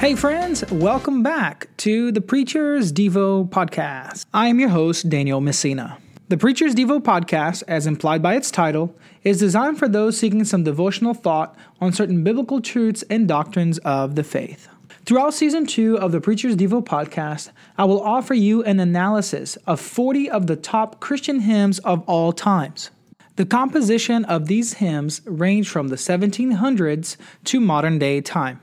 Hey, friends, welcome back to the Preacher's Devo podcast. I am your host, Daniel Messina. The Preacher's Devo podcast, as implied by its title, is designed for those seeking some devotional thought on certain biblical truths and doctrines of the faith. Throughout season two of the Preacher's Devo podcast, I will offer you an analysis of 40 of the top Christian hymns of all times. The composition of these hymns range from the 1700s to modern day time.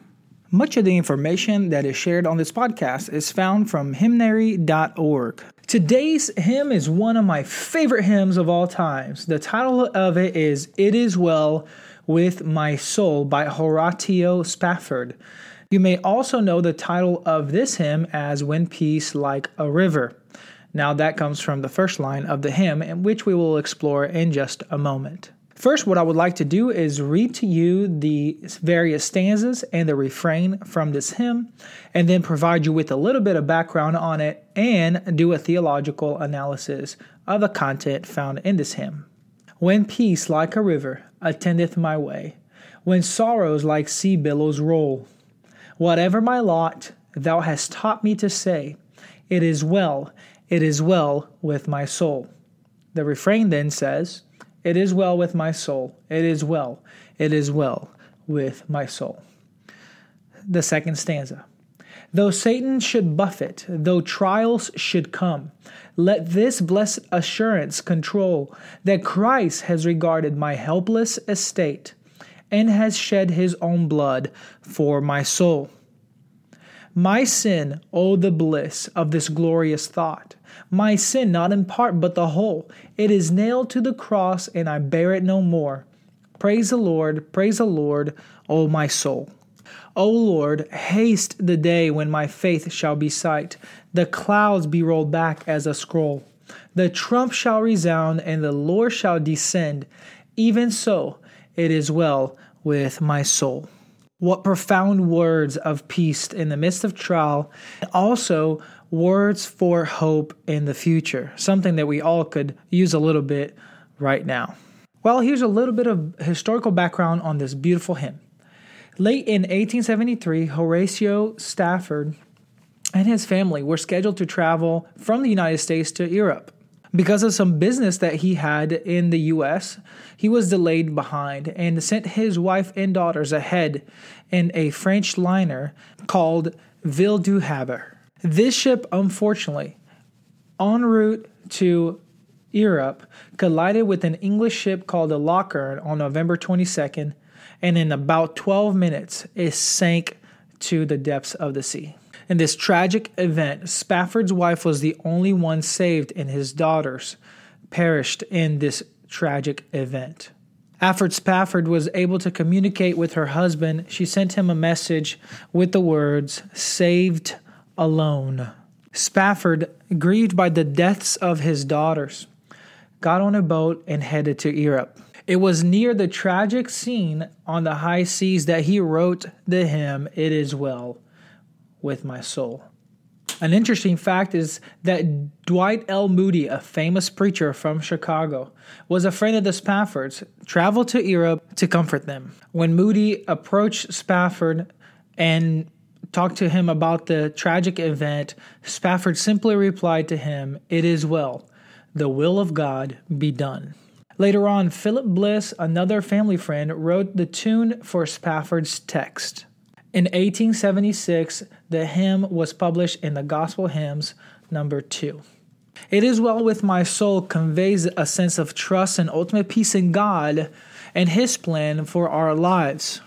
Much of the information that is shared on this podcast is found from hymnary.org. Today's hymn is one of my favorite hymns of all times. The title of it is It Is Well with My Soul by Horatio Spafford. You may also know the title of this hymn as When Peace Like a River. Now, that comes from the first line of the hymn, which we will explore in just a moment. First, what I would like to do is read to you the various stanzas and the refrain from this hymn, and then provide you with a little bit of background on it and do a theological analysis of the content found in this hymn. When peace like a river attendeth my way, when sorrows like sea billows roll, whatever my lot, thou hast taught me to say, It is well, it is well with my soul. The refrain then says, it is well with my soul. It is well. It is well with my soul. The second stanza. Though Satan should buffet, though trials should come, let this blessed assurance control that Christ has regarded my helpless estate and has shed his own blood for my soul. My sin, oh, the bliss of this glorious thought. My sin, not in part, but the whole. It is nailed to the cross, and I bear it no more. Praise the Lord, praise the Lord, O my soul. O Lord, haste the day when my faith shall be sight, the clouds be rolled back as a scroll. The trump shall resound, and the Lord shall descend. Even so, it is well with my soul. What profound words of peace in the midst of trial, and also words for hope in the future, something that we all could use a little bit right now. Well, here's a little bit of historical background on this beautiful hymn. Late in 1873, Horatio Spafford and his family were scheduled to travel from the United States to Europe. Because of some business that he had in the US, he was delayed behind and sent his wife and daughters ahead in a French liner called Ville du Havre. This ship, unfortunately, en route to Europe, collided with an English ship called the Loch Earn on November 22nd, and in about 12 minutes, it sank to the depths of the sea. In this tragic event, Spafford's wife was the only one saved, and his daughters perished in this tragic event. After Spafford was able to communicate with her husband, she sent him a message with the words, Saved alone. Spafford, grieved by the deaths of his daughters, got on a boat and headed to Europe. It was near the tragic scene on the high seas that he wrote the hymn, It Is Well with my soul. An interesting fact is that Dwight L. Moody, a famous preacher from Chicago, was a friend of the Spaffords, traveled to Europe to comfort them. When Moody approached Spafford and talked to him about the tragic event, Spafford simply replied to him, It is well, the will of God be done. Later on, Philip Bliss, another family friend, wrote the tune for Spafford's text. In 1876, the hymn was published in the Gospel Hymns number 2. It is well with my soul conveys a sense of trust and ultimate peace in God and his plan for our lives.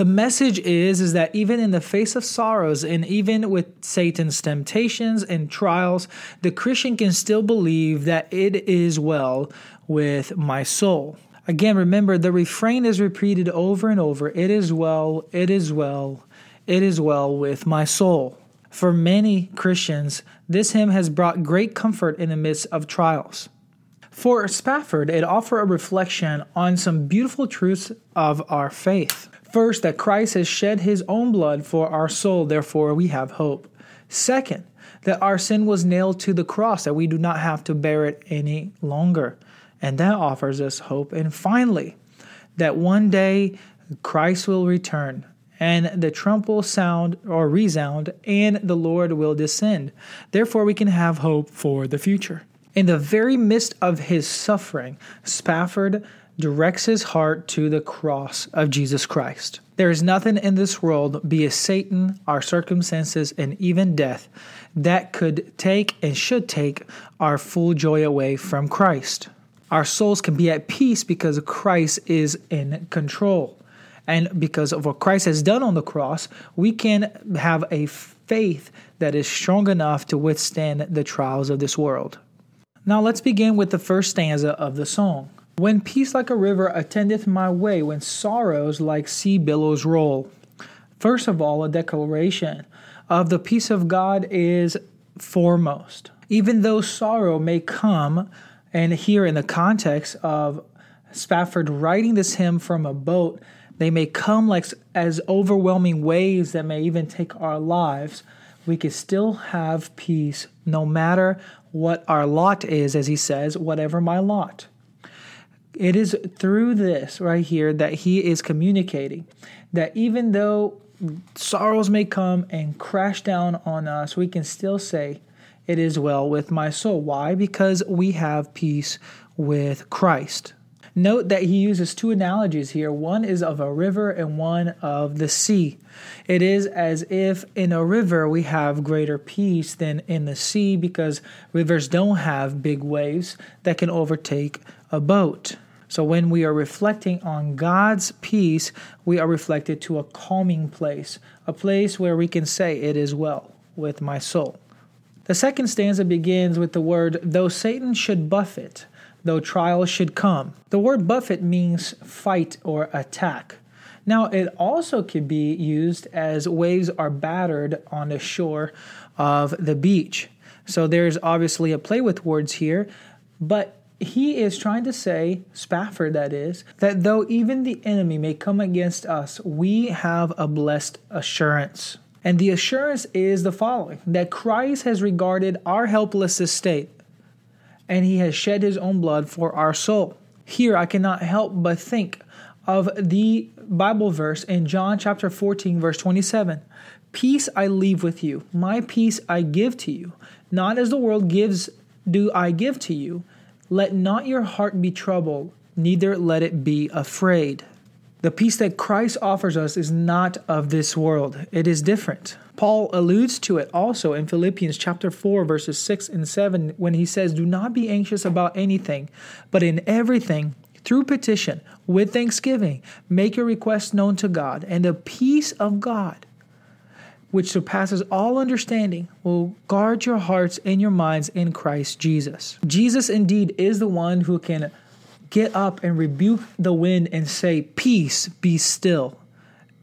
The message is is that even in the face of sorrows and even with Satan's temptations and trials, the Christian can still believe that it is well with my soul. Again, remember the refrain is repeated over and over It is well, it is well, it is well with my soul. For many Christians, this hymn has brought great comfort in the midst of trials. For Spafford, it offered a reflection on some beautiful truths of our faith. First, that Christ has shed his own blood for our soul, therefore we have hope. Second, that our sin was nailed to the cross, that we do not have to bear it any longer and that offers us hope. And finally, that one day Christ will return and the trump will sound or resound, and the Lord will descend. Therefore, we can have hope for the future. In the very midst of his suffering, Spafford directs his heart to the cross of Jesus Christ. There is nothing in this world, be it Satan, our circumstances, and even death, that could take and should take our full joy away from Christ. Our souls can be at peace because Christ is in control. And because of what Christ has done on the cross, we can have a faith that is strong enough to withstand the trials of this world. Now let's begin with the first stanza of the song. When peace like a river attendeth my way, when sorrows like sea billows roll. First of all, a declaration of the peace of God is foremost. Even though sorrow may come, and here in the context of Spafford writing this hymn from a boat, they may come like as overwhelming waves that may even take our lives. We can still have peace no matter what our lot is, as he says, whatever my lot. It is through this right here that he is communicating that even though sorrows may come and crash down on us, we can still say, It is well with my soul. Why? Because we have peace with Christ. Note that he uses two analogies here. One is of a river and one of the sea. It is as if in a river we have greater peace than in the sea because rivers don't have big waves that can overtake a boat. So when we are reflecting on God's peace, we are reflected to a calming place, a place where we can say, It is well with my soul. The second stanza begins with the word, Though Satan should buffet, though trials should come. The word buffet means fight or attack. Now, it also could be used as waves are battered on the shore of the beach. So there's obviously a play with words here, but he is trying to say, Spafford that is, that though even the enemy may come against us, we have a blessed assurance. And the assurance is the following that Christ has regarded our helpless estate and he has shed his own blood for our soul. Here I cannot help but think of the Bible verse in John chapter 14, verse 27. Peace I leave with you, my peace I give to you. Not as the world gives, do I give to you. Let not your heart be troubled, neither let it be afraid. The peace that Christ offers us is not of this world, it is different. Paul alludes to it also in Philippians chapter 4 verses 6 and 7 when he says, "Do not be anxious about anything, but in everything through petition with thanksgiving make your requests known to God, and the peace of God which surpasses all understanding, will guard your hearts and your minds in Christ Jesus. Jesus indeed is the one who can get up and rebuke the wind and say, Peace, be still,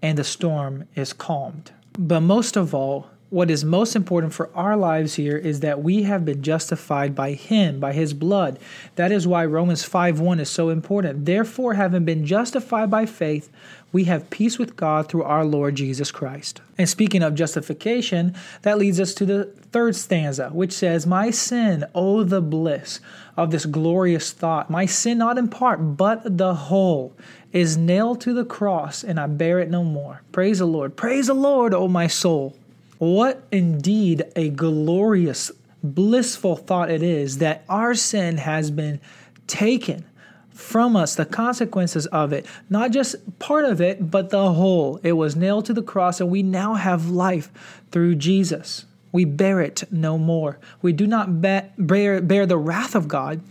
and the storm is calmed. But most of all, what is most important for our lives here is that we have been justified by him by his blood. That is why romans 5 1 is so important. Therefore having been justified by faith we have peace with god through our lord jesus christ. And speaking of justification that leads us to the third stanza which says my sin oh the bliss of this glorious thought my sin not in part but the whole is nailed to the cross and i bear it no more. Praise the lord. Praise the lord o my soul what indeed a glorious, blissful thought it is that our sin has been taken from us, the consequences of it, not just part of it, but the whole. It was nailed to the cross, and we now have life through Jesus. We bear it no more. We do not bear, bear the wrath of God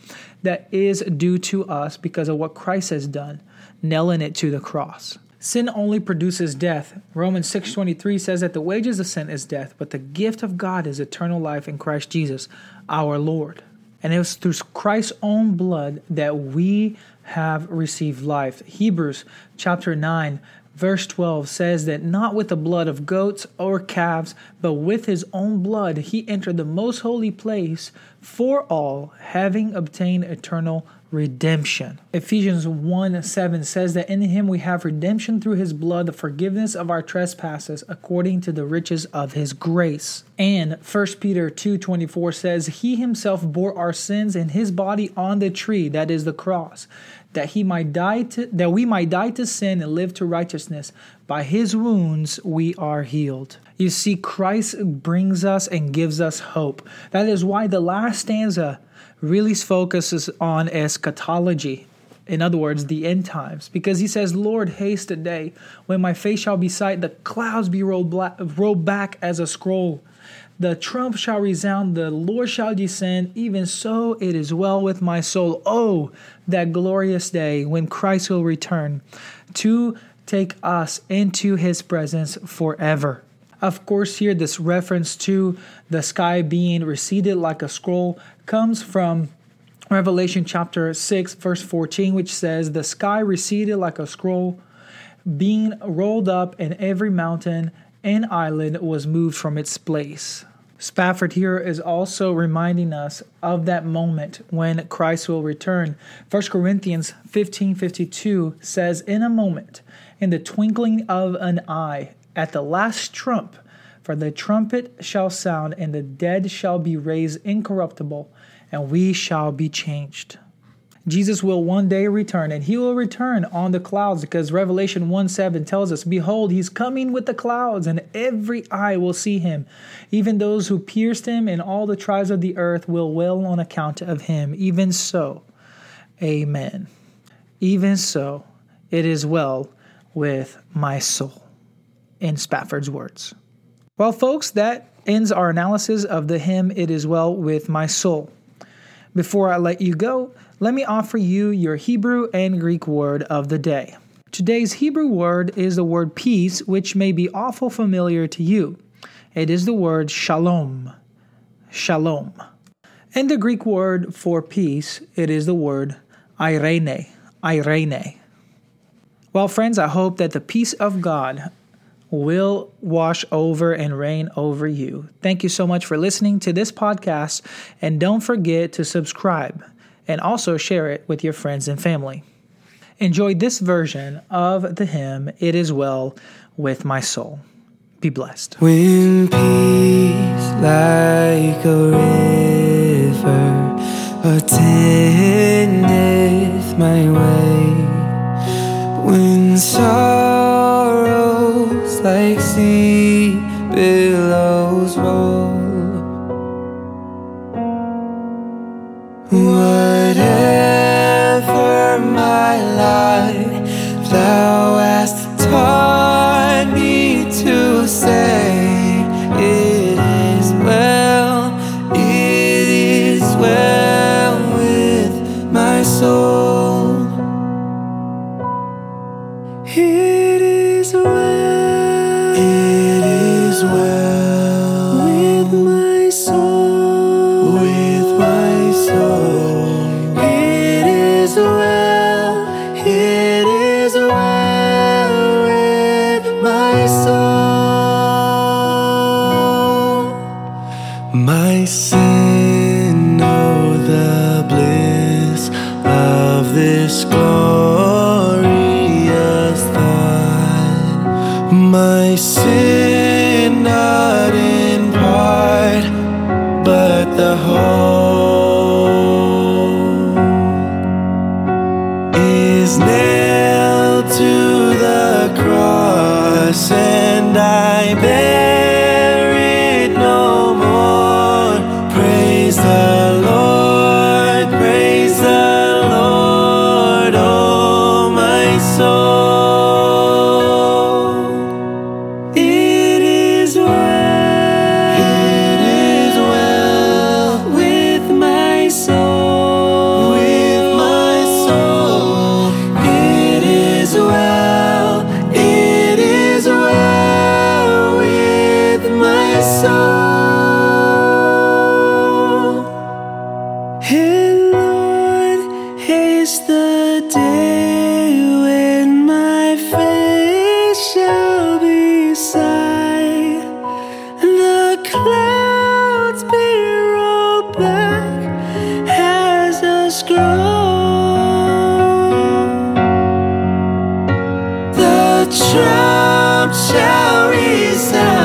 that is due to us because of what Christ has done, nailing it to the cross. Sin only produces death. Romans 6:23 says that the wages of sin is death, but the gift of God is eternal life in Christ Jesus, our Lord. And it was through Christ's own blood that we have received life. Hebrews chapter 9 verse 12 says that not with the blood of goats or calves, but with his own blood he entered the most holy place for all, having obtained eternal redemption. Ephesians 1 7 says that in him we have redemption through his blood, the forgiveness of our trespasses according to the riches of his grace. And 1 Peter 2 24 says, He himself bore our sins in his body on the tree, that is the cross, that he might die to that we might die to sin and live to righteousness. By his wounds we are healed. You see, Christ brings us and gives us hope. That is why the last stanza really focuses on eschatology. In other words, the end times. Because he says, Lord, haste a day when my face shall be sight, the clouds be rolled, black, rolled back as a scroll. The trump shall resound, the Lord shall descend. Even so, it is well with my soul. Oh, that glorious day when Christ will return to take us into his presence forever. Of course, here this reference to the sky being receded like a scroll comes from Revelation chapter 6, verse 14, which says, The sky receded like a scroll, being rolled up, and every mountain and island was moved from its place. Spafford here is also reminding us of that moment when Christ will return. 1 Corinthians 15:52 says, "In a moment, in the twinkling of an eye, at the last trump, for the trumpet shall sound, and the dead shall be raised incorruptible, and we shall be changed." Jesus will one day return, and he will return on the clouds because Revelation 1 7 tells us, Behold, he's coming with the clouds, and every eye will see him. Even those who pierced him and all the tribes of the earth will wail on account of him. Even so, amen. Even so, it is well with my soul. In Spafford's words. Well, folks, that ends our analysis of the hymn, It Is Well With My Soul. Before I let you go, let me offer you your Hebrew and Greek word of the day. Today's Hebrew word is the word peace, which may be awful familiar to you. It is the word shalom. Shalom. And the Greek word for peace, it is the word irene. Irene. Well, friends, I hope that the peace of God will wash over and reign over you. Thank you so much for listening to this podcast, and don't forget to subscribe and also share it with your friends and family. Enjoy this version of the hymn, It Is Well with My Soul. Be blessed. When peace like a river attendeth my way, when sorrows cross, Trump shall resound,